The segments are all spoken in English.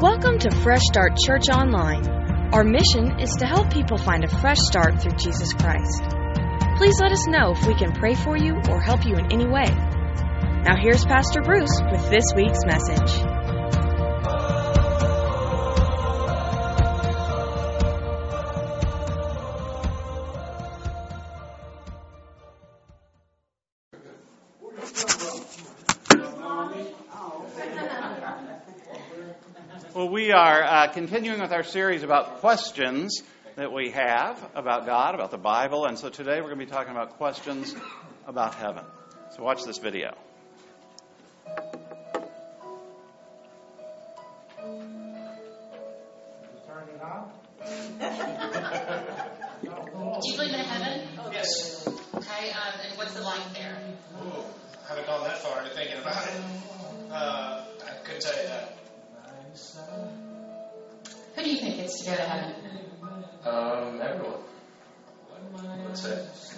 Welcome to Fresh Start Church Online. Our mission is to help people find a fresh start through Jesus Christ. Please let us know if we can pray for you or help you in any way. Now, here's Pastor Bruce with this week's message. We are uh, continuing with our series about questions that we have about God, about the Bible, and so today we're going to be talking about questions about heaven. So watch this video. Do you believe in heaven? Yes. Okay, um, and what's it like there? Ooh, haven't gone that far into thinking about it. Uh, I couldn't tell you that. Who do you think gets to go to heaven? Um, everyone. Let's.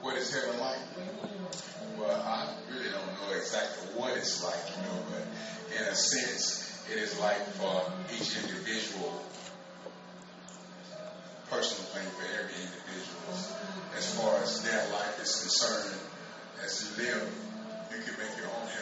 What is heaven like? Well, I really don't know exactly what it's like, you know, but in a sense, it is like for each individual personal thing for every individual. As far as their life is concerned, as you live, you can make your own heaven.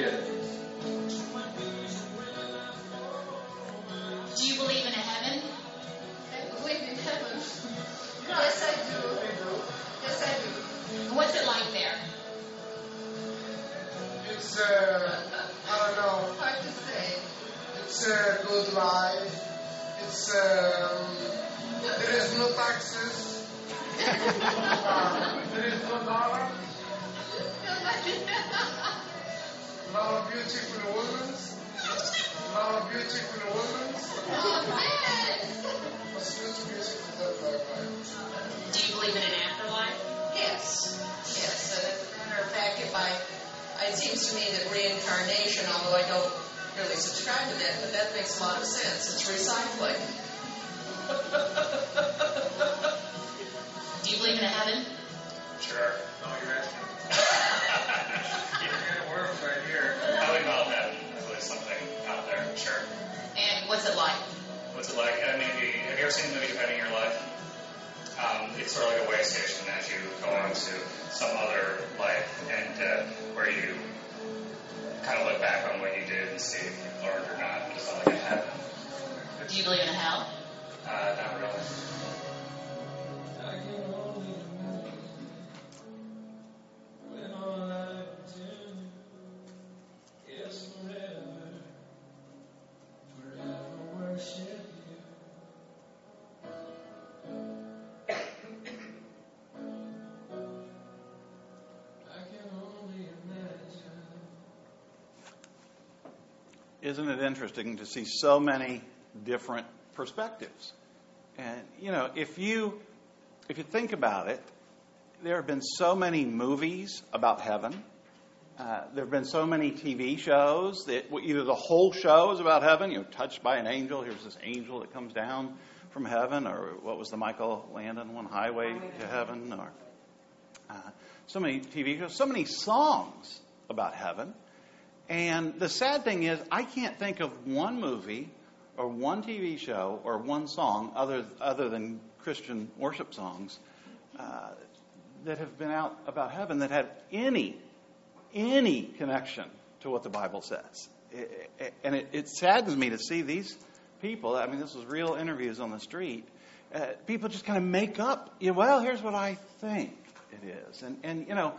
Yeah. isn't it interesting to see so many different perspectives? And you know, if you if you think about it, there have been so many movies about heaven. Uh, there have been so many TV shows that either the whole show is about heaven, you know, touched by an angel. Here's this angel that comes down from heaven, or what was the Michael Landon one, Highway to Heaven, or uh, so many TV shows, so many songs about heaven. And the sad thing is, I can't think of one movie or one TV show or one song other other than Christian worship songs uh, that have been out about heaven that had any any connection to what the Bible says. And it, it, saddens me to see these people. I mean, this was real interviews on the street. Uh, people just kind of make up. You know, well, here's what I think it is. And and you know,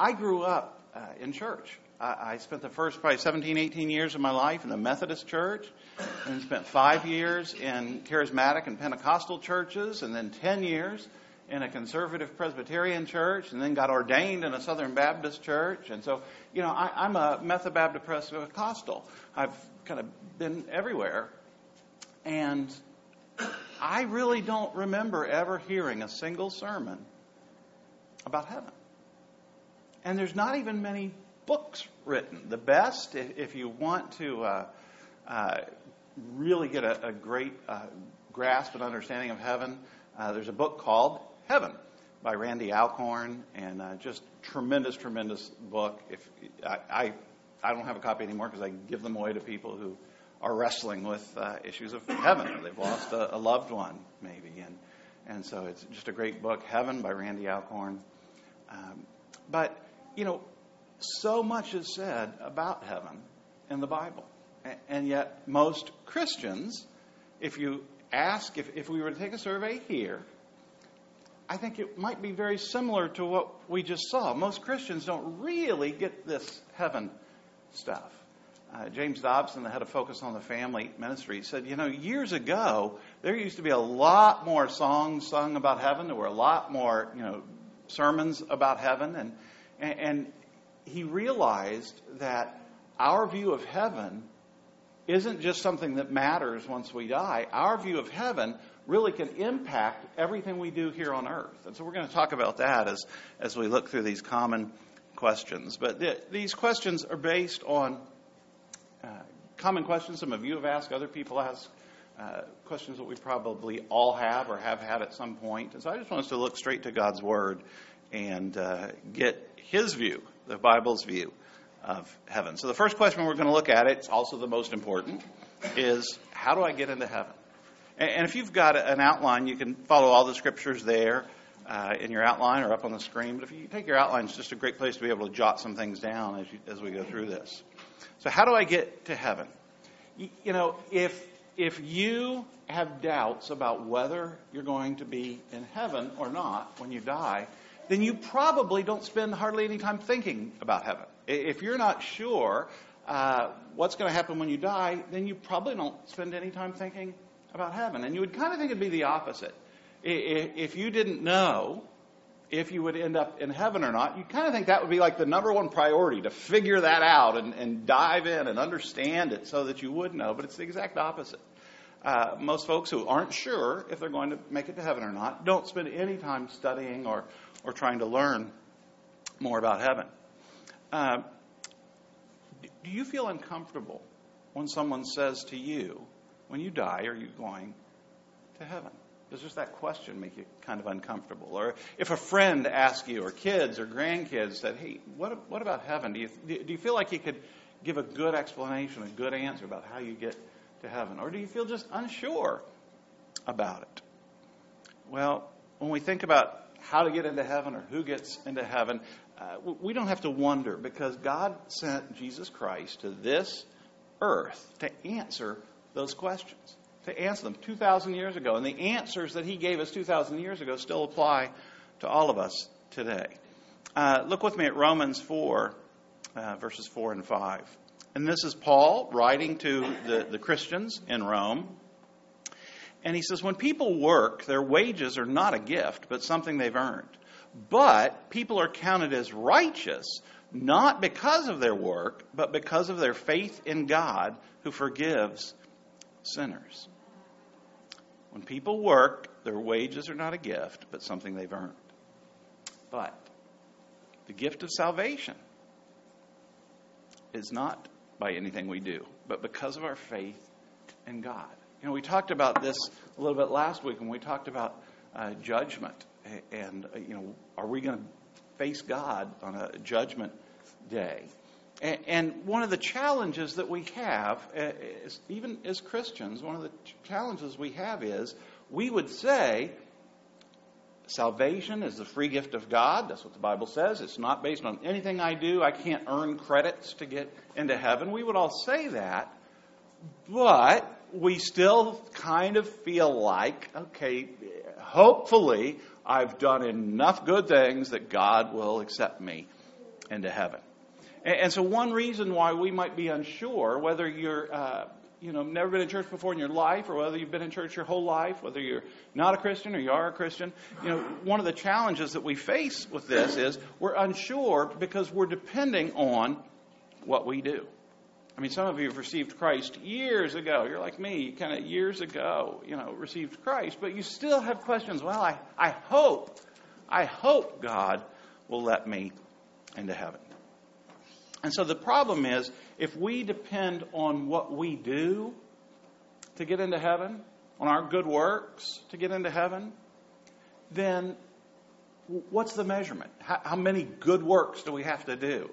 I grew up uh, in church. I, spent the first probably 17, 18 years of my life in the Methodist church, and spent five years in charismatic and Pentecostal churches, and then 10 years in a conservative Presbyterian church and then got ordained in a Southern Baptist church. And so, you know, I, I'm a Methodist Pentecostal. I've kind of been everywhere. And I really don't remember ever hearing a single sermon about heaven. And there's not even many books written. The best, if you want to uh, uh, really get a, a great uh, grasp and understanding of heaven, uh, there's a book called Heaven by Randy Alcorn, and uh, just tremendous, tremendous book. If I, I, I don't have a copy anymore because I give them away to people who are wrestling with uh, issues of heaven. Or they've lost a, a loved one, maybe, and and so it's just a great book, Heaven by Randy Alcorn. Um, but you know, so much is said about heaven in the Bible, and, and yet most Christians, if you ask, if, if we were to take a survey here I think it might be very similar to what we just saw. Most Christians don't really get this heaven stuff. Uh, James Dobson, the head of Focus on the Family Ministry, said, you know, years ago, there used to be a lot more songs sung about heaven. There were a lot more, you know, sermons about heaven. And, and he realized that our view of heaven isn't just something that matters once we die. Our view of heaven really can impact everything we do here on earth. And so we're going to talk about that as, as we look through these common questions. But the, these questions are based on uh, common questions some of you have asked, other people ask, uh, questions that we probably all have or have had at some point. And so I just want us to look straight to God's Word and uh, get His view, the Bible's view of heaven. So the first question we're going to look at, it's also the most important, is how do I get into heaven? And if you've got an outline, you can follow all the scriptures there uh, in your outline or up on the screen. But if you take your outline, it's just a great place to be able to jot some things down as, you, as we go through this. So, how do I get to heaven? You, you know, if if you have doubts about whether you're going to be in heaven or not when you die, then you probably don't spend hardly any time thinking about heaven. If you're not sure uh, what's going to happen when you die, then you probably don't spend any time thinking about heaven. And you would kind of think it'd be the opposite. If you didn't know if you would end up in heaven or not, you kind of think that would be like the number one priority to figure that out and, and dive in and understand it so that you would know. But it's the exact opposite. Uh, most folks who aren't sure if they're going to make it to heaven or not don't spend any time studying or, or trying to learn more about heaven. Uh, do you feel uncomfortable when someone says to you, when you die, are you going to heaven? Does just that question make you kind of uncomfortable? Or if a friend asks you, or kids or grandkids said, hey, what, what about heaven? Do you, do you feel like you could give a good explanation, a good answer about how you get to heaven? Or do you feel just unsure about it? Well, when we think about how to get into heaven or who gets into heaven, uh, we don't have to wonder because God sent Jesus Christ to this earth to answer those questions, to answer them 2,000 years ago. And the answers that he gave us 2,000 years ago still apply to all of us today. Uh, look with me at Romans 4, uh, verses 4 and 5. And this is Paul writing to the, the Christians in Rome. And he says, When people work, their wages are not a gift, but something they've earned. But people are counted as righteous, not because of their work, but because of their faith in God who forgives sinners. When people work, their wages are not a gift, but something they've earned. But the gift of salvation is not by anything we do, but because of our faith in God. You know, we talked about this a little bit last week when we talked about uh, judgment. And, uh, you know, are we going to face God on a judgment day? And, one of the challenges that we have, uh, is, even as Christians, one of the challenges we have is we would say salvation is the free gift of God. That's what the Bible says. It's not based on anything I do. I can't earn credits to get into heaven. We would all say that. But we still kind of feel like, okay, hopefully I've done enough good things that God will accept me into heaven. And, and so, one reason why we might be unsure whether you're, uh, you know, never been in church before in your life, or whether you've been in church your whole life, whether you're not a Christian or you are a Christian, you know, one of the challenges that we face with this is we're unsure because we're depending on what we do. I mean, some of you have received Christ years ago. You're like me, kind of years ago, you know, received Christ, but you still have questions. Well, I, I hope, I hope God will let me into heaven. And so the problem is, if we depend on what we do to get into heaven, on our good works to get into heaven, then what's the measurement? How, how many good works do we have to do?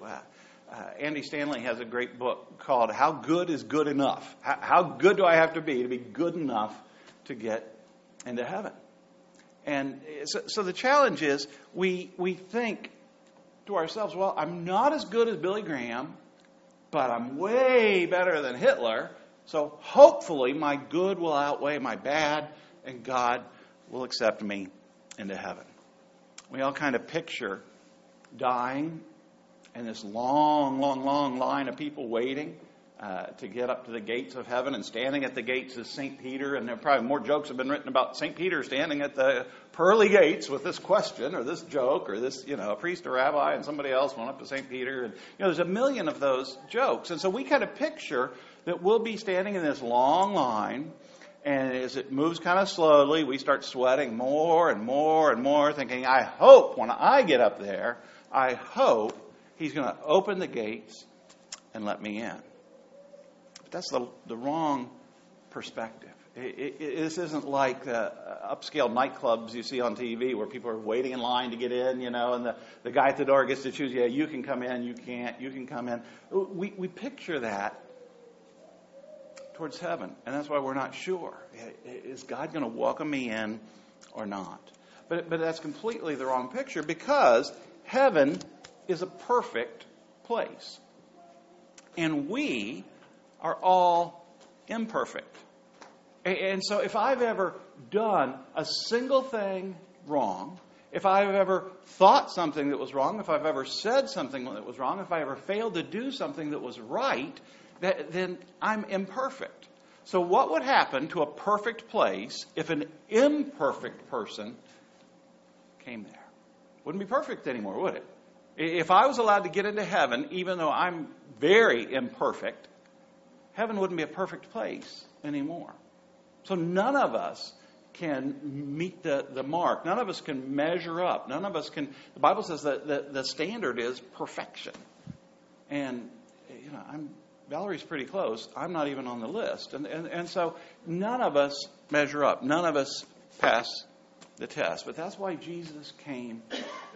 Uh, uh, Andy Stanley has a great book called How Good is Good Enough? How, how good do I have to be to be good enough to get into heaven? And so, so the challenge is we, we think to ourselves, well, I'm not as good as Billy Graham, but I'm way better than Hitler. So hopefully my good will outweigh my bad, and God will accept me into heaven. We all kind of picture dying and this long, long, long line of people waiting uh, to get up to the gates of heaven. And standing at the gates is St. Peter. And there probably more jokes have been written about St. Peter standing at the pearly gates with this question or this joke or this, you know, a priest or rabbi and somebody else went up to St. Peter. And, you know, there's a million of those jokes. And so we kind of picture that we'll be standing in this long line. And as it moves kind of slowly, we start sweating more and more and more, thinking, I hope when I get up there, I hope He's going to open the gates and let me in. But that's the, the wrong perspective. It, it, this isn't like the uh, upscale nightclubs you see on TV where people are waiting in line to get in, you know, and the, the guy at the door gets to choose, yeah, you can come in, you can't, you can come in. Uh, we, we picture that towards heaven, and that's why we're not sure. Is God going to welcome me in or not? But, but that's completely the wrong picture because heaven is a perfect place. And we are all imperfect. And so if I've ever done a single thing wrong, if I've ever thought something that was wrong, if I've ever said something that was wrong, if I ever failed to do something that was right, that, then I'm imperfect. So, what would happen to a perfect place if an imperfect person came there? Wouldn't be perfect anymore, would it? If I was allowed to get into heaven, even though I'm very imperfect, heaven wouldn't be a perfect place anymore. So none of us can meet the, the mark. None of us can measure up. None of us can. The Bible says that the, the standard is perfection. And, you know, I'm, Valerie's pretty close. I'm not even on the list. And, and, and so none of us measure up. None of us pass the test. But that's why Jesus came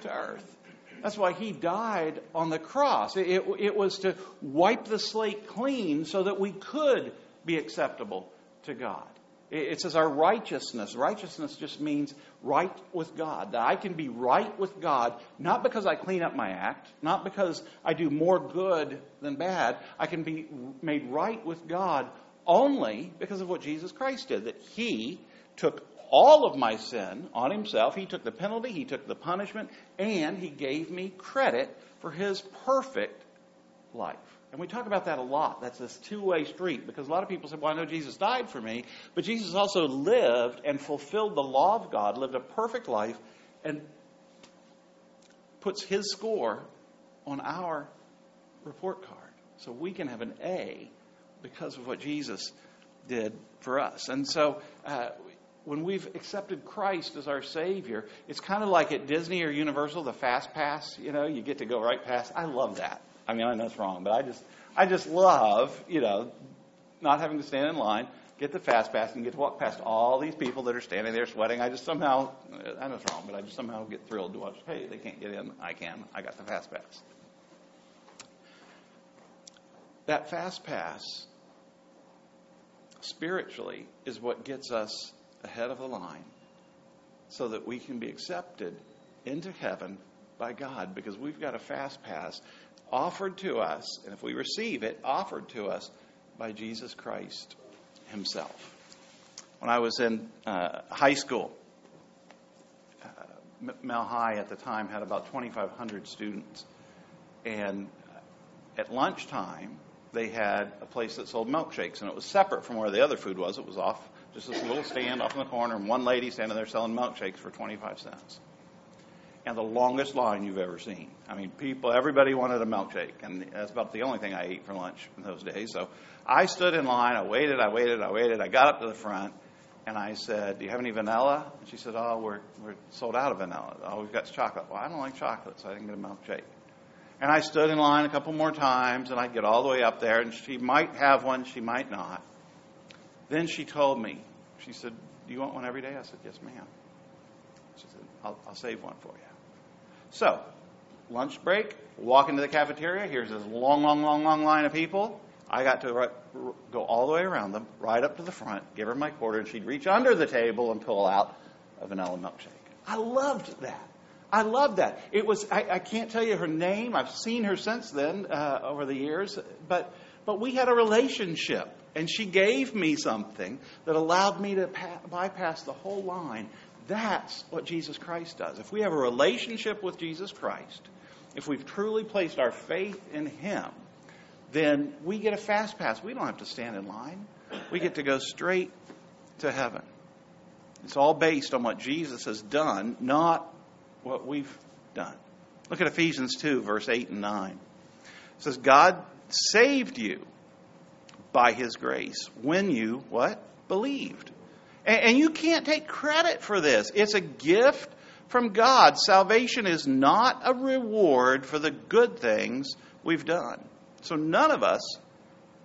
to earth. That's why he died on the cross. It, it, it, was to wipe the slate clean so that we could be acceptable to God. It, it says our righteousness. Righteousness just means right with God. That I can be right with God, not because I clean up my act, not because I do more good than bad. I can be made right with God only because of what Jesus Christ did. That he took all of my sin on himself. He took the penalty, he took the punishment, and he gave me credit for his perfect life. And we talk about that a lot. That's this two way street because a lot of people say, well, I know Jesus died for me, but Jesus also lived and fulfilled the law of God, lived a perfect life, and puts his score on our report card. So we can have an A because of what Jesus did for us. And so uh, when we've accepted Christ as our Savior, it's kind of like at Disney or Universal, the Fast Pass. You know, you get to go right past. I love that. I mean, I know it's wrong, but I just I just love, you know, not having to stand in line, get the fast pass, and get to walk past all these people that are standing there sweating. I just somehow, I know it's wrong, but I just somehow get thrilled to watch. Hey, they can't get in. I can. I got the fast pass. That fast pass, spiritually, is what gets us ahead of the line so that we can be accepted into heaven by God because we've got a fast pass offered to us, and if we receive it, offered to us by Jesus Christ Himself. When I was in uh, high school, uh, Mel High at the time had about 2,500 students, and at lunchtime, they had a place that sold milkshakes, and it was separate from where the other food was. It was off just this little stand off in the corner, and one lady standing there selling milkshakes for 25 cents. And the longest line you've ever seen. I mean, people, everybody wanted a milkshake, and that's about the only thing I ate for lunch in those days. So I stood in line, I waited, I waited, I waited. I got up to the front, and I said, Do you have any vanilla? And she said, Oh, we're, we're sold out of vanilla. All we've got chocolate. Well, I don't like chocolate, so I didn't get a milkshake. And I stood in line a couple more times, and I'd get all the way up there, and she might have one, she might not. Then she told me, she said, Do you want one every day? I said, Yes, ma'am. She said, I'll, I'll save one for you. So, lunch break, walk into the cafeteria. Here's this long, long, long, long line of people. I got to right, go all the way around them, right up to the front, give her my quarter, and she'd reach under the table and pull out a vanilla milkshake. I loved that. I loved that. It was I, I can't tell you her name. I've seen her since then uh, over the years, but but we had a relationship, and she gave me something that allowed me to pa- bypass the whole line. That's what Jesus Christ does. If we have a relationship with Jesus Christ, if we've truly placed our faith in Him, then we get a fast pass. We don't have to stand in line. We get to go straight to heaven. It's all based on what Jesus has done, not what we've done. Look at Ephesians 2, verse 8 and 9. It says, God saved you by his grace when you, what? Believed. And, and you can't take credit for this. It's a gift from God. Salvation is not a reward for the good things we've done. So none of us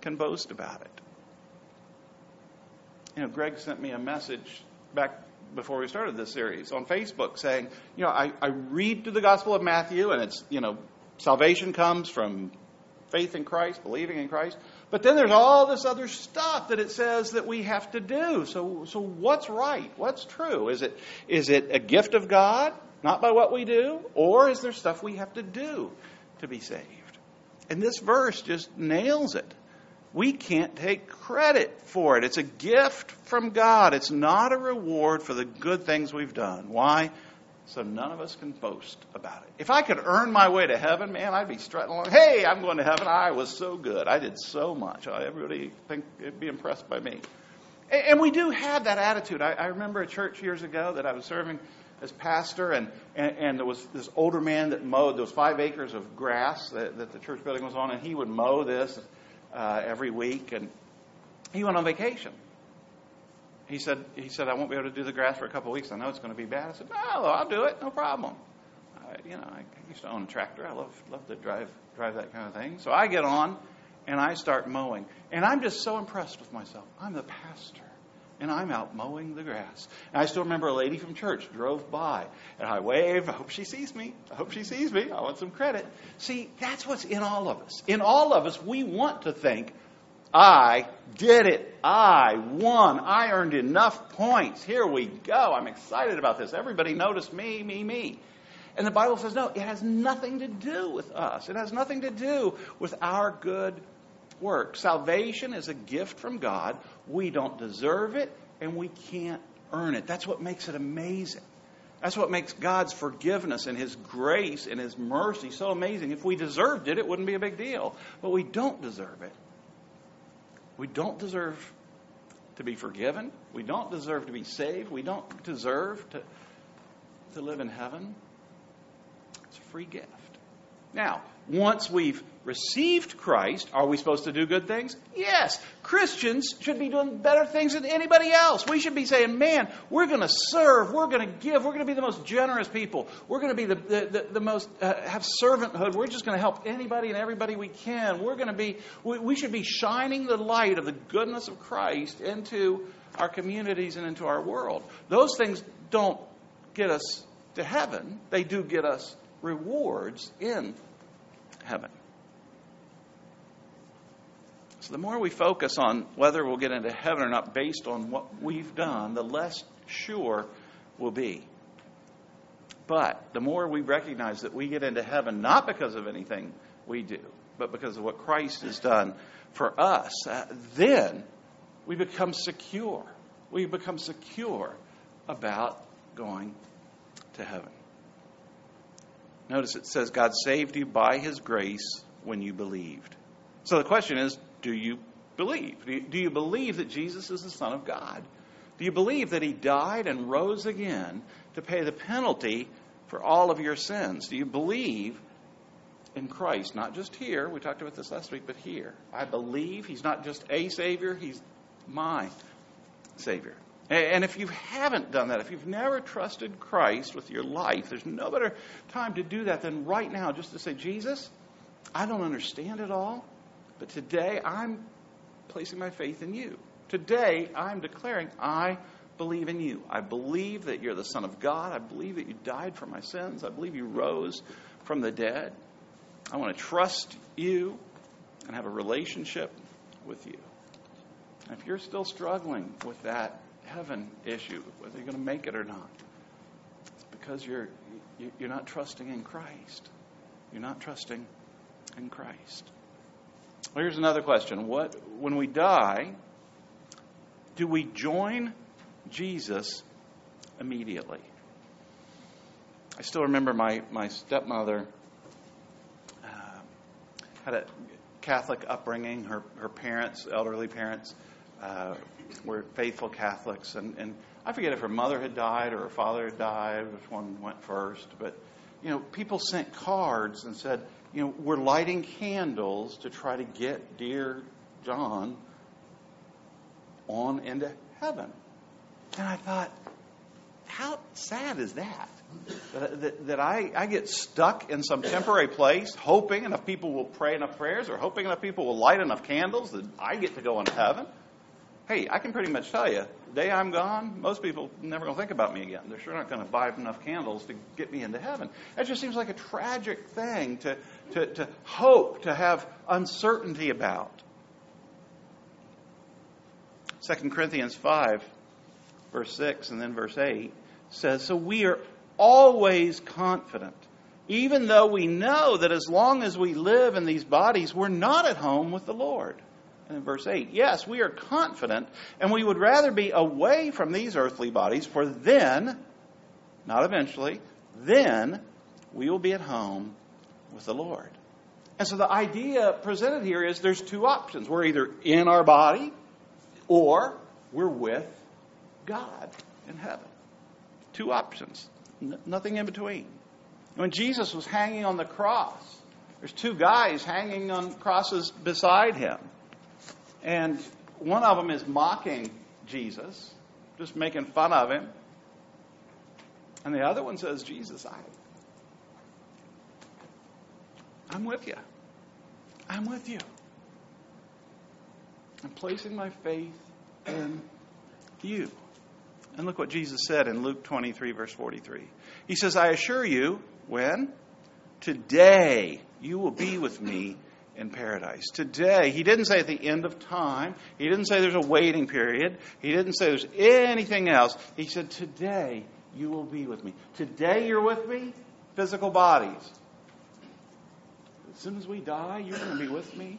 can boast about it. You know, Greg sent me a message back before we started this series on Facebook saying, you know, I, I read through the Gospel of Matthew and it's, you know, salvation comes from faith in Christ, believing in Christ. But then there's all this other stuff that it says that we have to do. So, so what's right? What's true? Is it, is it a gift of God, not by what we do? Or is there stuff we have to do to be saved? And this verse just nails it. We can't take credit for it. It's a gift from God. It's not a reward for the good things we've done. Why? So none of us can boast about it. If I could earn my way to heaven, man, I'd be strutting along. Hey, I'm going to heaven. I was so good. I did so much. Everybody think would be impressed by me. And we do have that attitude. I, remember a church years ago that I was serving as pastor, and, and, and, there was this older man that mowed. Was five acres of grass that, that the church building was on, and he would mow this uh, every week. And he went on vacation. He said, he said, I won't be able to do the grass for a couple of weeks. I know it's going to be bad. I said, oh, No, I'll do it. No problem. I, you know, I used to own a tractor. I love love to drive drive that kind of thing. So I get on and I start mowing, and I'm just so impressed with myself. I'm the pastor and I'm out mowing the grass. And I still remember a lady from church drove by, and I wave. I hope she sees me. I hope she sees me. I want some credit. See, that's what's in all of us. In all of us, we want to think, I did it. I won. I earned enough points. Here we go. I'm excited about this. Everybody noticed me, me, me. And the Bible says, no, it has nothing to do with us. It has nothing to do with our good work. Salvation is a gift from God. We don't deserve it, and we can't earn it. That's what makes it amazing. That's what makes God's forgiveness and His grace and His mercy so amazing. If we deserved it, it wouldn't be a big deal. But we don't deserve it. We don't deserve to be forgiven. We don't deserve to be saved. We don't deserve to, to live in heaven. It's a free gift. Now, once we've received Christ, are we supposed to do good things? Yes. Christians should be doing better things than anybody else. We should be saying, man, we're going to serve, we're going to give, we're going to be the most generous people, we're going to be the, the, the, the most, uh, have servanthood, we're just going to help anybody and everybody we can. We're going to be, we, we should be shining the light of the goodness of Christ into our communities and into our world. Those things don't get us to heaven, they do get us rewards in heaven. So the more we focus on whether we'll get into heaven or not based on what we've done, the less sure we'll be. But the more we recognize that we get into heaven not because of anything we do, but because of what Christ has done for us, uh, then we become secure. We become secure about going to heaven. Notice it says God saved you by his grace when you believed. So the question is do you believe? Do you, do you believe that Jesus is the Son of God? Do you believe that he died and rose again to pay the penalty for all of your sins? Do you believe in Christ, not just here, we talked about this last week, but here? I believe he's not just a Savior, he's my Savior. And if you haven't done that, if you've never trusted Christ with your life, there's no better time to do that than right now, just to say, Jesus, I don't understand it all, but today I'm placing my faith in you. Today I'm declaring I believe in you. I believe that you're the Son of God. I believe that you died for my sins. I believe you rose from the dead. I want to trust you and have a relationship with you. If you're still struggling with that heaven issue, whether you're going to make it or not, it's because you're you're not trusting in Christ. You're not trusting in Christ. Well, here's another question. What when we die, do we join Jesus immediately? I still remember my, my stepmother uh, had a Catholic upbringing. Her, her parents, elderly parents, uh, were faithful Catholics. And, and I forget if her mother had died or her father had died, which one went first. But, you know, people sent cards and said, you know, we're lighting candles to try to get dear John on into heaven. And I thought, how sad is that? That, that, that, I, I get stuck in some temporary place, hoping enough people will pray enough prayers or hoping enough people will light enough candles that I get to go into heaven. Hey, I can pretty much tell you, the day I'm gone, most people never going to think about me again. They're sure not going to buy enough candles to get me into heaven. That just seems like a tragic thing to, to, to hope, to have uncertainty about. 2 Corinthians 5, verse 6, and then verse 8 says, So we are always confident, even though we know that as long as we live in these bodies, we're not at home with the Lord. And in verse 8, yes, we are confident, and we would rather be away from these earthly bodies, for then, not eventually, then we will be at home with the Lord. And so the idea presented here is there's two options. We're either in our body or we're with God in heaven. Two options, N- nothing in between. When Jesus was hanging on the cross, there's two guys hanging on crosses beside him. And one of them is mocking Jesus, just making fun of him. And the other one says, Jesus, I, I'm with you. I'm with you. I'm placing my faith in you. And look what Jesus said in Luke 23, verse 43. He says, I assure you, when? Today you will be with me in paradise. Today, he didn't say at the end of time. He didn't say there's a waiting period. He didn't say there's anything else. He said, Today you will be with me. Today you're with me, physical bodies. As soon as we die, you're going to be with me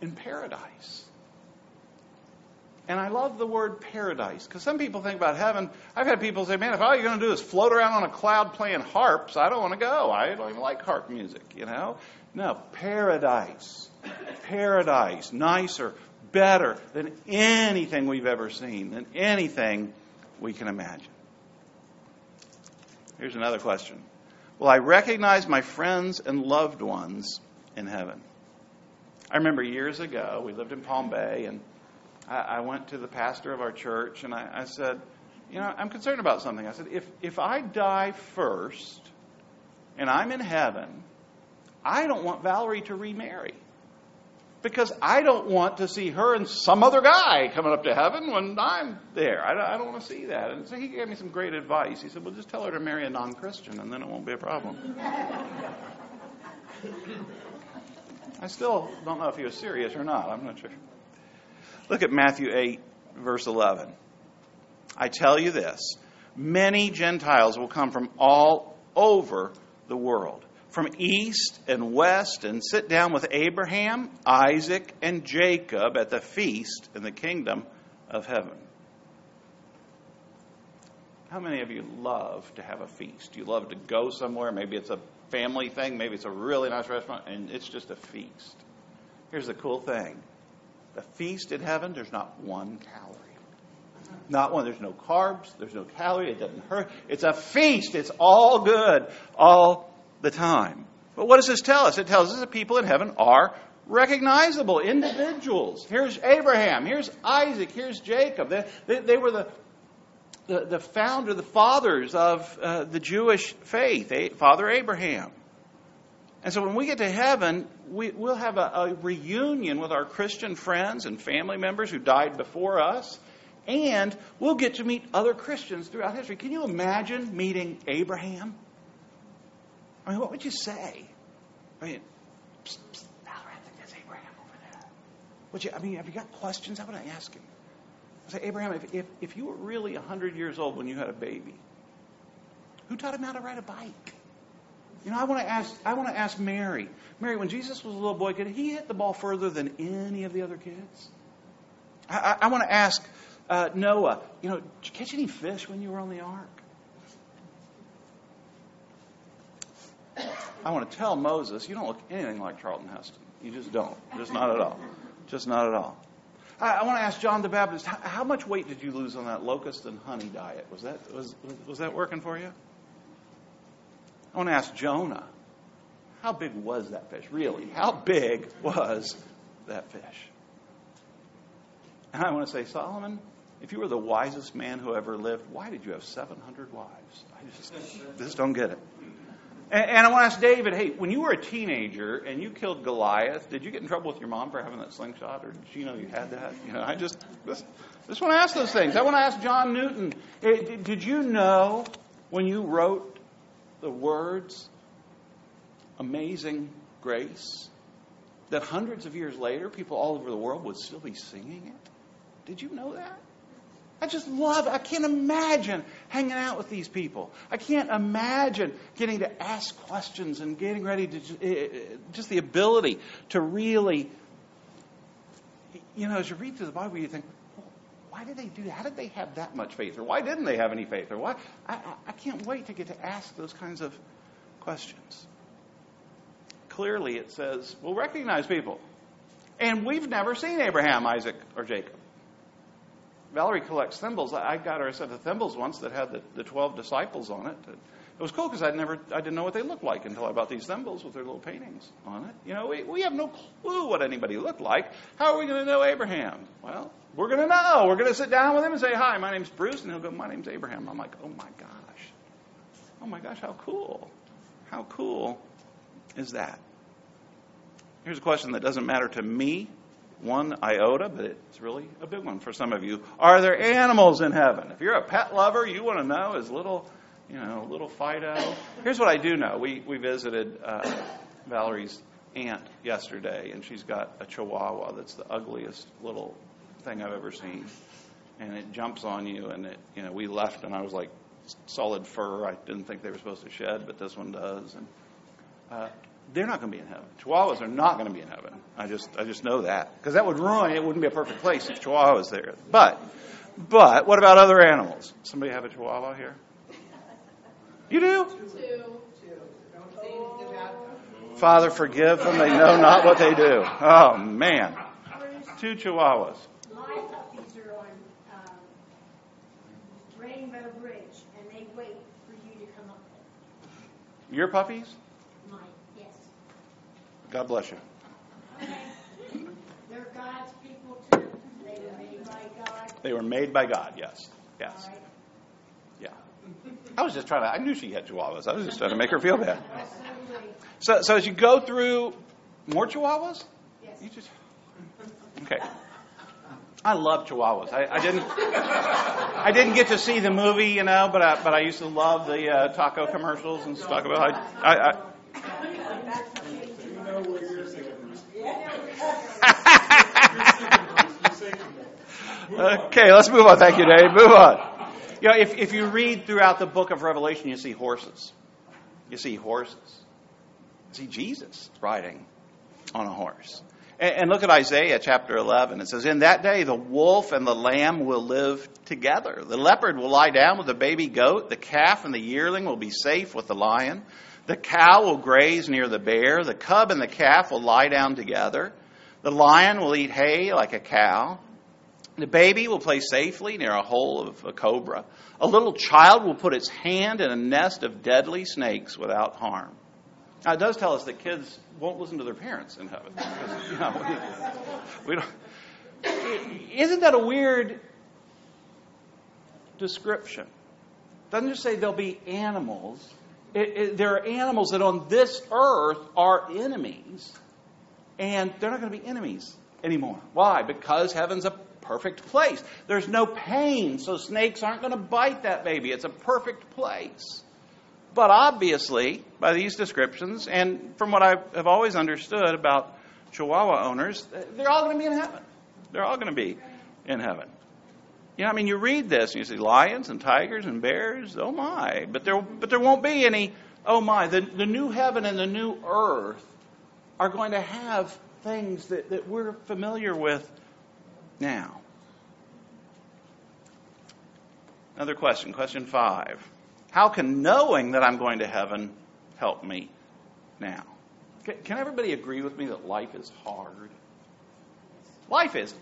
in paradise. And I love the word paradise because some people think about heaven. I've had people say, man, if all you're going to do is float around on a cloud playing harps, I don't want to go. I don't even like harp music, you know? No, paradise. Paradise. Nicer, better than anything we've ever seen, than anything we can imagine. Here's another question Will I recognize my friends and loved ones in heaven? I remember years ago, we lived in Palm Bay, and I, I went to the pastor of our church, and I, I said, You know, I'm concerned about something. I said, If, if I die first and I'm in heaven, I don't want Valerie to remarry because I don't want to see her and some other guy coming up to heaven when I'm there. I don't, want to see that. And so he gave me some great advice. He said, Well, just tell her to marry a non Christian, and then it won't be a problem. I still don't know if he was serious or not. I'm not sure. Look at Matthew 8, verse 11. I tell you this many Gentiles will come from all over the world, from east and west, and sit down with Abraham, Isaac, and Jacob at the feast in the kingdom of heaven. How many of you love to have a feast? You love to go somewhere? Maybe it's a family thing, maybe it's a really nice restaurant, and it's just a feast. Here's the cool thing the feast in heaven, there's not one calorie. Not one. There's no carbs. There's no calorie. It doesn't hurt. It's a feast. It's all good all the time. But what does this tell us? It tells us that people in heaven are recognizable individuals. Here's Abraham. Here's Isaac. Here's Jacob. They, they, they were the, the, the founder, the fathers of uh, the Jewish faith, Father Abraham. And so when we get to heaven, we, will have a, a reunion with our Christian friends and family members who died before us and we'll get to meet other Christians throughout history. Can you imagine meeting Abraham? I mean, what would you say? I mean, psst, psst, Valerie, I think that's Abraham over there. Would you, I mean, have you got questions? How would I ask him? I say, Abraham, if, if, if you were really 100 years old when you had a baby, who taught him how to ride a bike? You know, I want to ask. I want to ask Mary. Mary, when Jesus was a little boy, could he hit the ball further than any of the other kids? I, I, I want to ask uh, Noah, you know, did you catch any fish when you were on the ark? I want to tell Moses, you don't look anything like Charlton Heston. You just don't. Just not at all. Just not at all. I, I want to ask John the Baptist, how, how, much weight did you lose on that locust and honey diet? Was that was was that working for you? I want to ask Jonah, how big was that fish? Really, how big was that fish? And I want to say, Solomon, if you were the wisest man who ever lived, why did you have 700 wives? I just, just don't get it. And, and, I want to ask David, hey, when you were a teenager and you killed Goliath, did you get in trouble with your mom for having that slingshot, or did she know you had that? You know, I just, just, just want to ask those things. I want to ask John Newton, eh, did you know when you wrote the words, Amazing Grace, that hundreds of years later, people all over the world would still be singing it? Did you know that? I just love. I can't imagine hanging out with these people. I can't imagine getting to ask questions and getting ready to just, eh, eh, just the ability to really, you know, as you read through the Bible, you think, why did they do that? How did they have that much faith? Or why didn't they have any faith? Or why? I, I can't wait to get to ask those kinds of questions. Clearly, it says, we'll recognize people. And we've never seen Abraham, Isaac, or Jacob. Valerie collects thimbles. I got her a set of thimbles once that had the, the 12 disciples on it. It was cool because I never, I didn't know what they looked like until I bought these thimbles with their little paintings on it. You know, we, we have no clue what anybody looked like. How are we going to know Abraham? Well, we're going to know. We're going to sit down with him and say, "Hi, my name's Bruce," and he'll go, "My name's Abraham." I'm like, "Oh my gosh, oh my gosh, how cool! How cool is that?" Here's a question that doesn't matter to me one iota, but it's really a big one for some of you. Are there animals in heaven? If you're a pet lover, you want to know is little, you know, little Fido. Here's what I do know. We we visited uh, Valerie's aunt yesterday, and she's got a Chihuahua that's the ugliest little thing I've ever seen, and it jumps on you, and it, you know, we left, and I was like, solid fur. I didn't think they were supposed to shed, but this one does, and. Uh, they're not going to be in heaven. Chihuahuas are not going to be in heaven. I just I just know that because that would ruin it. Wouldn't be a perfect place if Chihuahuas there. But but what about other animals? Somebody have a Chihuahua here? You do? Two. Father, forgive them. They know not what they do. Oh man, two Chihuahuas. My puppies are on um, Rainbow Bridge, and they wait for you to come up there. Your puppies? God bless you. They're God's people too. They were made by God. They were made by God, yes. Yes. Right. Yeah. I was just trying to, I knew she had chihuahuas. I was just trying to make her feel bad. Absolutely. So, so as you go through more chihuahuas, Yes. you just, okay. I love chihuahuas. I, I didn't, I didn't get to see the movie, you know, but I, but I used to love the uh, taco commercials and stuff about. I, I, I okay, let's move on. Thank you, Dave. Move on. You know, if, if you read throughout the book of Revelation, you see horses. You see horses. You see Jesus riding on a horse. And, and look at Isaiah chapter 11. It says, In that day the wolf and the lamb will live together. The leopard will lie down with the baby goat. The calf and the yearling will be safe with the lion. The cow will graze near the bear. The cub and the calf will lie down together. The lion will eat hay like a cow. The baby will play safely near a hole of a cobra. A little child will put its hand in a nest of deadly snakes without harm. Now, it does tell us that kids won't listen to their parents in heaven. Because, you know, we, we. Isn't that a weird description? Doesn't just say there'll be animals. It, it, there are animals that on this earth are enemies, and they're not going to be enemies anymore. Why? Because heaven's a perfect place. There's no pain, so snakes aren't going to bite that baby. It's a perfect place. But obviously, by these descriptions, and from what I have always understood about Chihuahua owners, they're all going to be in heaven. They're all going to be in heaven. You know, I mean, you read this and you see lions and tigers and bears. Oh my! But there, but there won't be any. Oh my! The the new heaven and the new earth are going to have things that, that we're familiar with now. Another question, question five. How can knowing that I'm going to heaven help me now? Can, everybody agree with me that life is hard? Life is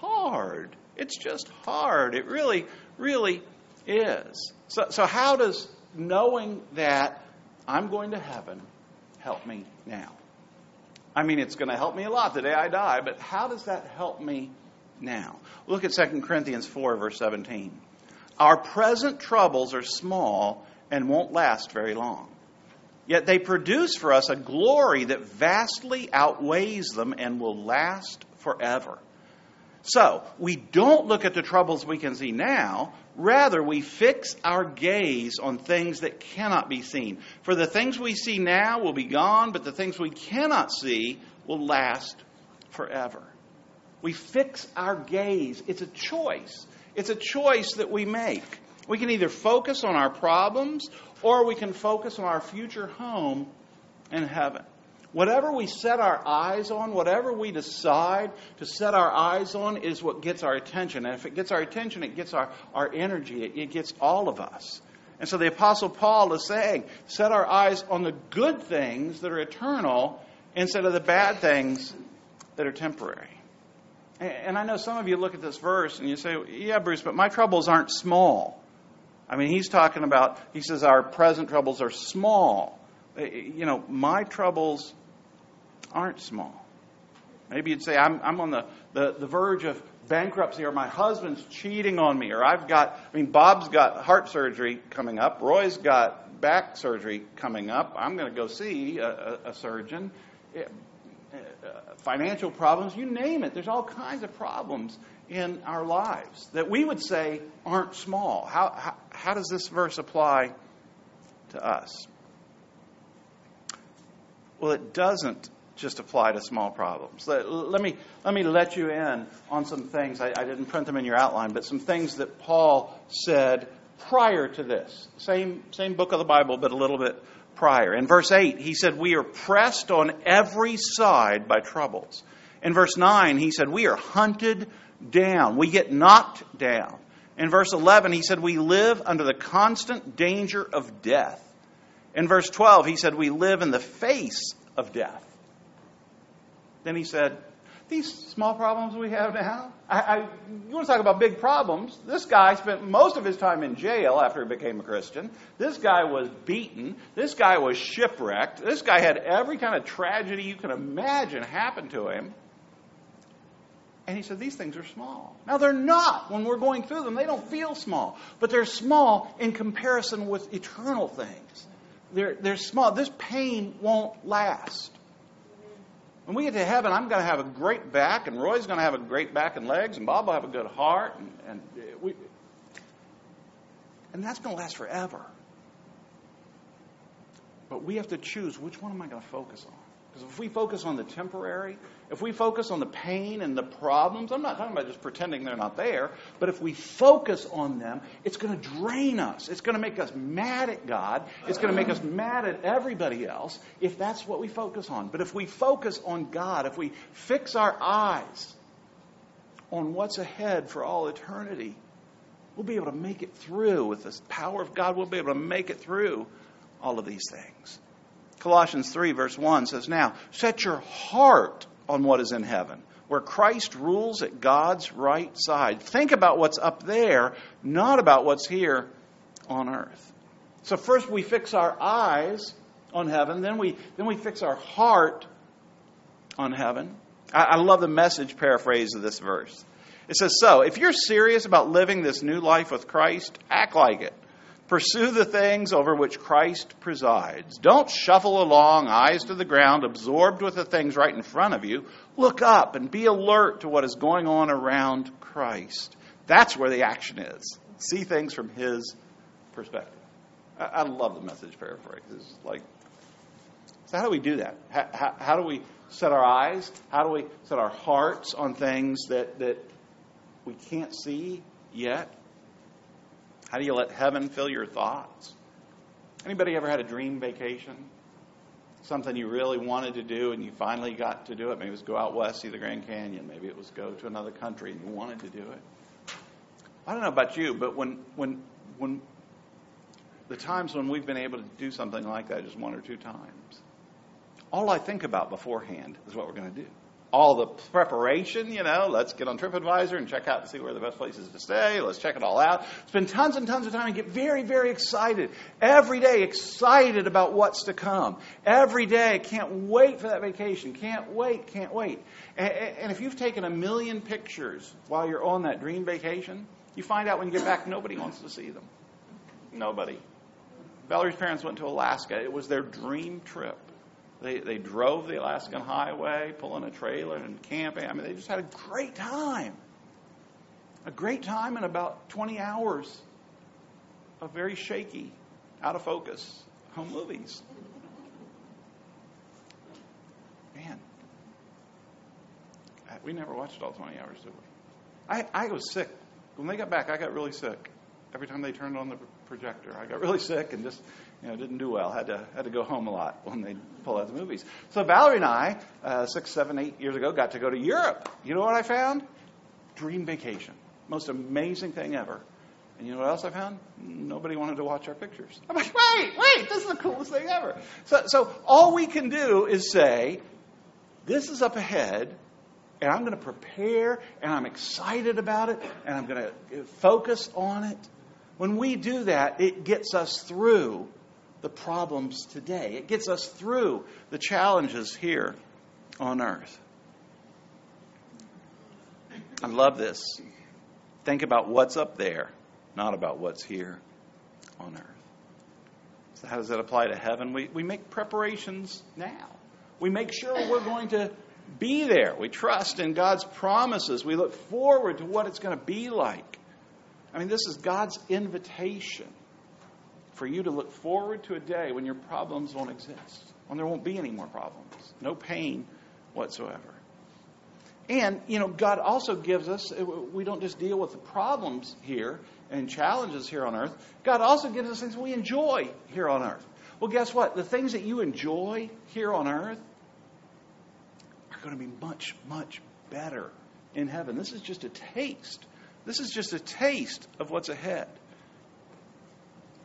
hard. It's just hard. It really, really is. So, so how does knowing that I'm going to heaven help me now? I mean, it's going to help me a lot the day I die, but how does that help me now? Look at 2 Corinthians 4, verse 17. Our present troubles are small and won't last very long. Yet they produce for us a glory that vastly outweighs them and will last forever. So, we don't look at the troubles we can see now. Rather, we fix our gaze on things that cannot be seen. For the things we see now will be gone, but the things we cannot see will last forever. We fix our gaze. It's a choice. It's a choice that we make. We can either focus on our problems or we can focus on our future home in heaven. Whatever we set our eyes on, whatever we decide to set our eyes on, is what gets our attention. And if it gets our attention, it gets our, our energy, it, it gets all of us. And so the Apostle Paul is saying, set our eyes on the good things that are eternal instead of the bad things that are temporary. And I know some of you look at this verse and you say, yeah, Bruce, but my troubles aren't small. I mean, he's talking about, he says, our present troubles are small. You know, my troubles aren't small. Maybe you'd say, I'm, I'm on the, the, the verge of bankruptcy, or my husband's cheating on me, or I've got, I mean, Bob's got heart surgery coming up, Roy's got back surgery coming up. I'm going to go see a, a, a surgeon. It, uh, financial problems, you name it. There's all kinds of problems in our lives that we would say aren't small. How, how, how does this verse apply to us? Well, it doesn't just apply to small problems. Let, let, me, let me let you in on some things. I, I didn't print them in your outline, but some things that Paul said prior to this. Same, same book of the Bible, but a little bit prior. In verse 8, he said, We are pressed on every side by troubles. In verse 9, he said, We are hunted down. We get knocked down. In verse 11, he said, We live under the constant danger of death. In verse 12, he said, We live in the face of death. Then he said, these small problems we have now. I, I, you want to talk about big problems? This guy spent most of his time in jail after he became a Christian. This guy was beaten. This guy was shipwrecked. This guy had every kind of tragedy you can imagine happen to him. And he said, These things are small. Now, they're not. When we're going through them, they don't feel small. But they're small in comparison with eternal things. They're, they're small. This pain won't last. When we get to heaven, I'm going to have a great back, and Roy's going to have a great back and legs, and Bob will have a good heart, and, and we, and that's going to last forever. But we have to choose which one am I going to focus on? Because if we focus on the temporary, if we focus on the pain and the problems, I'm not talking about just pretending they're not there, but if we focus on them, it's going to drain us. It's going to make us mad at God. It's going to make us mad at everybody else if that's what we focus on. But if we focus on God, if we fix our eyes on what's ahead for all eternity, we'll be able to make it through with the power of God. We'll be able to make it through all of these things. Colossians 3, verse 1 says, Now, set your heart on what is in heaven, where Christ rules at God's right side. Think about what's up there, not about what's here on earth. So, first we fix our eyes on heaven, then we, then we fix our heart on heaven. I, I love the message paraphrase of this verse. It says, So, if you're serious about living this new life with Christ, act like it. Pursue the things over which Christ presides. Don't shuffle along, eyes to the ground, absorbed with the things right in front of you. Look up and be alert to what is going on around Christ. That's where the action is. See things from His perspective. I, love the message paraphrase. It's like, so how do we do that? How, how, how do we set our eyes? How do we set our hearts on things that, that we can't see yet? How do you let heaven fill your thoughts? Anybody ever had a dream vacation? Something you really wanted to do and you finally got to do it. Maybe it was go out west, see the Grand Canyon. Maybe it was go to another country and you wanted to do it. I don't know about you, but when when when the times when we've been able to do something like that just one or two times, all I think about beforehand is what we're going to do all the preparation, you know, let's get on TripAdvisor and check out and see where the best places to stay. Let's check it all out. Spend tons and tons of time and get very, very excited. Every day, excited about what's to come. Every day, can't wait for that vacation. Can't wait, can't wait. And, and if you've taken a million pictures while you're on that dream vacation, you find out when you get back, nobody wants to see them. Nobody. Valerie's parents went to Alaska. It was their dream trip. They, they drove the Alaskan highway, pulling a trailer and camping. I mean, they just had a great time. A great time in about 20 hours of very shaky, out of focus home movies. Man, uh, we never watched all 20 hours, did we? I, I was sick. When they got back, I got really sick. Every time they turned on the projector, I got really sick and just you know, didn't do well. Had to had to go home a lot when they pull out the movies. So Valerie and I, uh, six, seven, eight years ago, got to go to Europe. You know what I found? Dream vacation. Most amazing thing ever. And you know what else I found? Nobody wanted to watch our pictures. I'm like, wait, wait, this is the coolest thing ever. So, so all we can do is say, this is up ahead, and I'm going to prepare, and I'm excited about it, and I'm going to focus on it. When we do that, it gets us through the problems today. It gets us through the challenges here on earth. I love this. Think about what's up there, not about what's here on earth. So, how does that apply to heaven? We, we make preparations now. We make sure we're going to be there. We trust in God's promises. We look forward to what it's going to be like. I mean, this is God's invitation for you to look forward to a day when your problems won't exist, when there won't be any more problems, no pain whatsoever. And, you know, God also gives us, uh, we don't just deal with the problems here and challenges here on earth. God also gives us things we enjoy here on earth. Well, guess what? The things that you enjoy here on earth are going to be much, much better in heaven. This is just a taste. This is just a taste of what's ahead.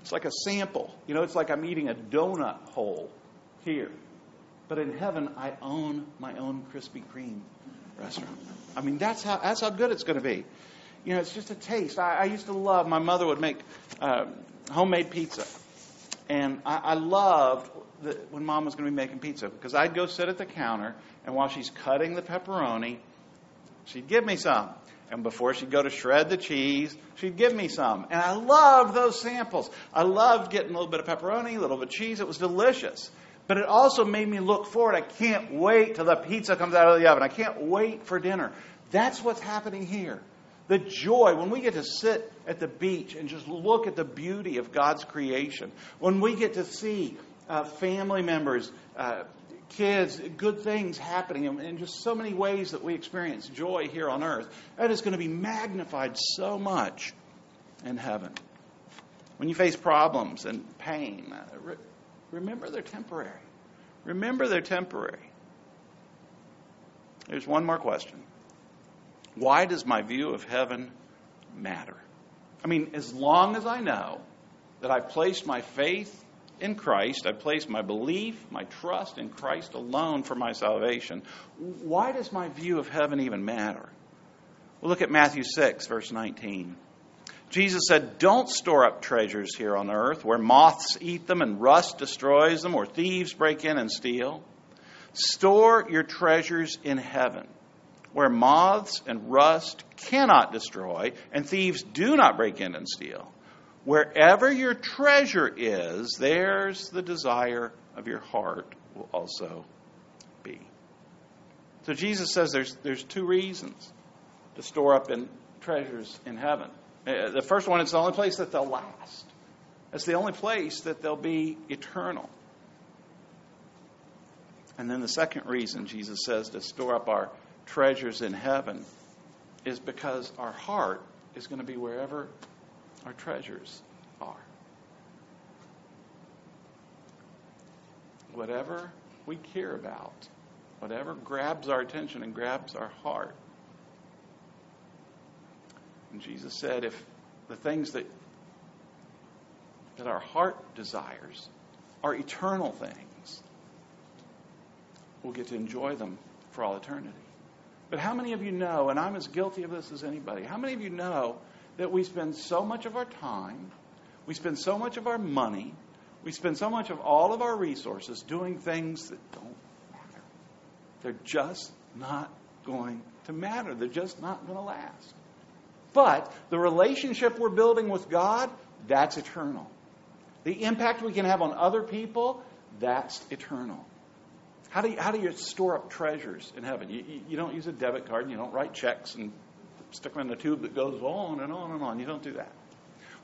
It's like a sample. You know, it's like I'm eating a donut hole here. But in heaven, I own my own Krispy Kreme restaurant. I mean, that's how that's how good it's going to be. You know, it's just a taste. I, I used to love. My mother would make uh, homemade pizza, and I, I loved the, when Mom was going to be making pizza because I'd go sit at the counter, and while she's cutting the pepperoni, she'd give me some. And before she'd go to shred the cheese, she'd give me some. And I loved those samples. I loved getting a little bit of pepperoni, a little bit of cheese. It was delicious. But it also made me look forward. I can't wait till the pizza comes out of the oven. I can't wait for dinner. That's what's happening here. The joy, when we get to sit at the beach and just look at the beauty of God's creation, when we get to see uh, family members, uh, kids, good things happening in, in just so many ways that we experience joy here on earth, that is going to be magnified so much in heaven. When you face problems and pain, uh, re- remember they're temporary. Remember they're temporary. There's one more question. Why does my view of heaven matter? I mean, as long as I know that I've placed my faith in Christ, I place my belief, my trust in Christ alone for my salvation, why does my view of heaven even matter? Well, look at Matthew 6, verse 19. Jesus said, Don't store up treasures here on earth where moths eat them and rust destroys them or thieves break in and steal. Store your treasures in heaven where moths and rust cannot destroy and thieves do not break in and steal. Wherever your treasure is, there's the desire of your heart will also be. So Jesus says there's, there's two reasons to store up in treasures in heaven. Uh, the first one, it's the only place that they'll last. It's the only place that they'll be eternal. And then the second reason Jesus says to store up our treasures in heaven is because our heart is going to be wherever our treasures are. Whatever we care about, whatever grabs our attention and grabs our heart. And Jesus said, if the things that that our heart desires are eternal things, we'll get to enjoy them for all eternity. But how many of you know, and I'm as guilty of this as anybody, how many of you know that we spend so much of our time, we spend so much of our money, we spend so much of all of our resources doing things that don't matter? They're just not going to matter. They're just not going to last. But the relationship we're building with God, that's eternal. The impact we can have on other people, that's eternal. How do you, how do you store up treasures in heaven? You, you, don't use a debit card and you don't write checks and stick them in a tube that goes on and on and on. You don't do that.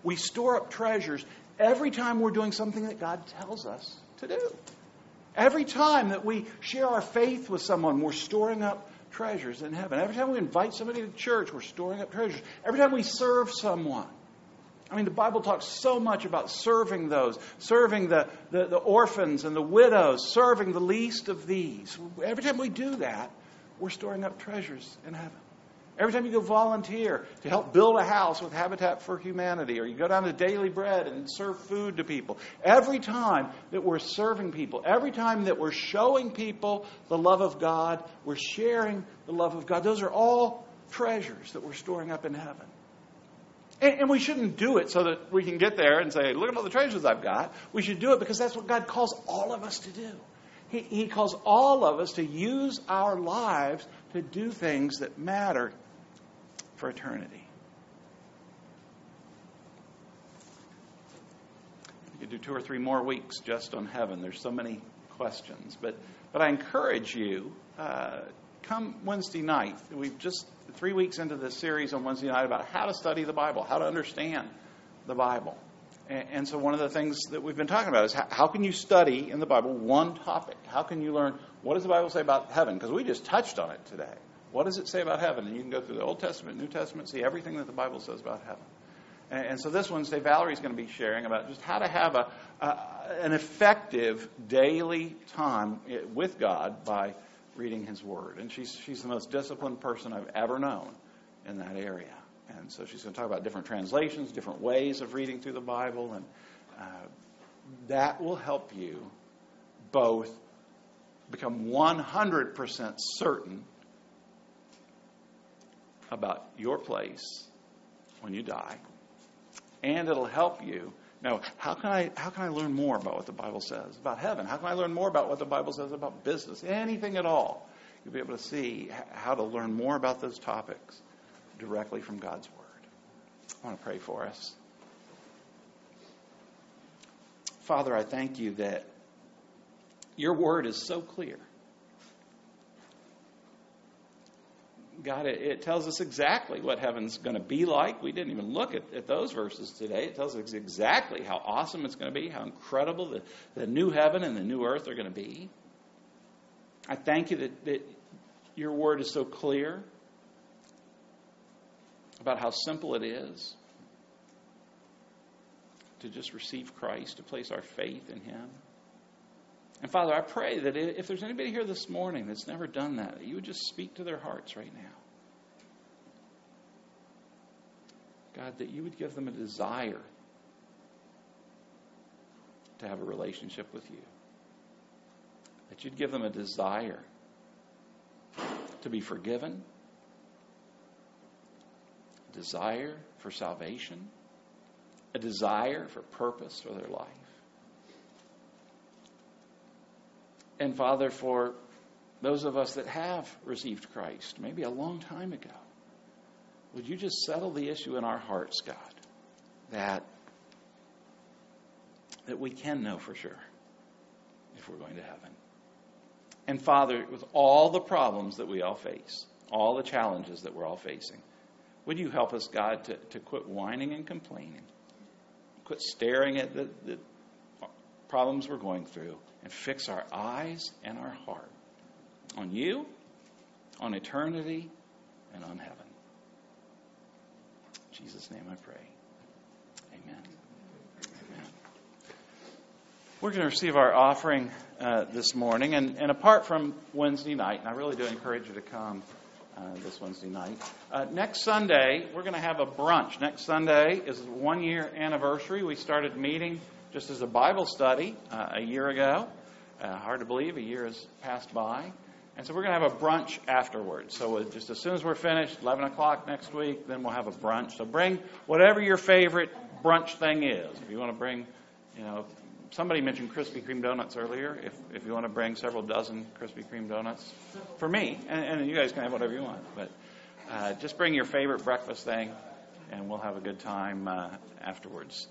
We store up treasures every time we're doing something that God tells us to do. Every time that we share our faith with someone, we're storing up treasures in heaven. Every time we invite somebody to church, we're storing up treasures. Every time we serve someone, I mean, the Bible talks so much about serving those, serving the, the, the, orphans and the widows, serving the least of these. Every time we do that, we're storing up treasures in heaven. Every time you go volunteer to help build a house with Habitat for Humanity, or you go down to Daily Bread and serve food to people, every time that we're serving people, every time that we're showing people the love of God, we're sharing the love of God. Those are all treasures that we're storing up in heaven. And, and, we shouldn't do it so that we can get there and say, look at all the treasures I've got. We should do it because that's what God calls all of us to do. He, he calls all of us to use our lives to do things that matter for eternity. You could do two or three more weeks just on heaven. There's so many questions. But, but I encourage you, uh, come Wednesday night. We've just three weeks into this series on Wednesday night about how to study the Bible, how to understand the Bible. And, so, one of the things that we've been talking about is how, can you study in the Bible one topic? How can you learn what does the Bible say about heaven? Because we just touched on it today. What does it say about heaven? And you can go through the Old Testament, New Testament, see everything that the Bible says about heaven. And, and so, this Wednesday, Valerie's going to be sharing about just how to have a, a an effective daily time with God by reading His Word. And she's, she's the most disciplined person I've ever known in that area. And so she's going to talk about different translations, different ways of reading through the Bible, and uh, that will help you both become 100% certain about your place when you die, and it'll help you know how can I how can I learn more about what the Bible says about heaven? How can I learn more about what the Bible says about business? Anything at all, you'll be able to see how to learn more about those topics directly from God's Word. I want to pray for us. Father, I thank you that your Word is so clear. God, it, it, tells us exactly what heaven's going to be like. We didn't even look at, at, those verses today. It tells us exactly how awesome it's going to be, how incredible the, the new heaven and the new earth are going to be. I thank you that, that your word is so clear about how simple it is to just receive Christ, to place our faith in Him. And Father, I pray that if there's anybody here this morning that's never done that, that you would just speak to their hearts right now. God, that you would give them a desire to have a relationship with you. That you'd give them a desire to be forgiven, a desire for salvation, a desire for purpose for their life. And Father, for those of us that have received Christ, maybe a long time ago, would you just settle the issue in our hearts, God, that, that we can know for sure if we're going to heaven? And Father, with all the problems that we all face, all the challenges that we're all facing, would you help us, God, to, to quit whining and complaining, quit staring at the, the problems we're going through, and fix our eyes and our heart on you, on eternity, and on heaven. In Jesus' name I pray. Amen. Amen. We're going to receive our offering uh, this morning, and, and apart from Wednesday night, and I really do encourage you to come. Uh, this Wednesday night. Uh, next Sunday, we're going to have a brunch. Next Sunday is one year anniversary. We started meeting just as a Bible study uh, a year ago. Uh, hard to believe, a year has passed by. And so we're going to have a brunch afterwards. So just as soon as we're finished, 11 o'clock next week, then we'll have a brunch. So bring whatever your favorite brunch thing is. If you want to bring, you know, somebody mentioned Krispy Kreme donuts earlier. If, if you want to bring several dozen Krispy Kreme donuts, for me, and, and you guys can have whatever you want. But uh, just bring your favorite breakfast thing, and we'll have a good time uh, afterwards.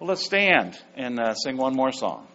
Well, let's stand and uh, sing one more song.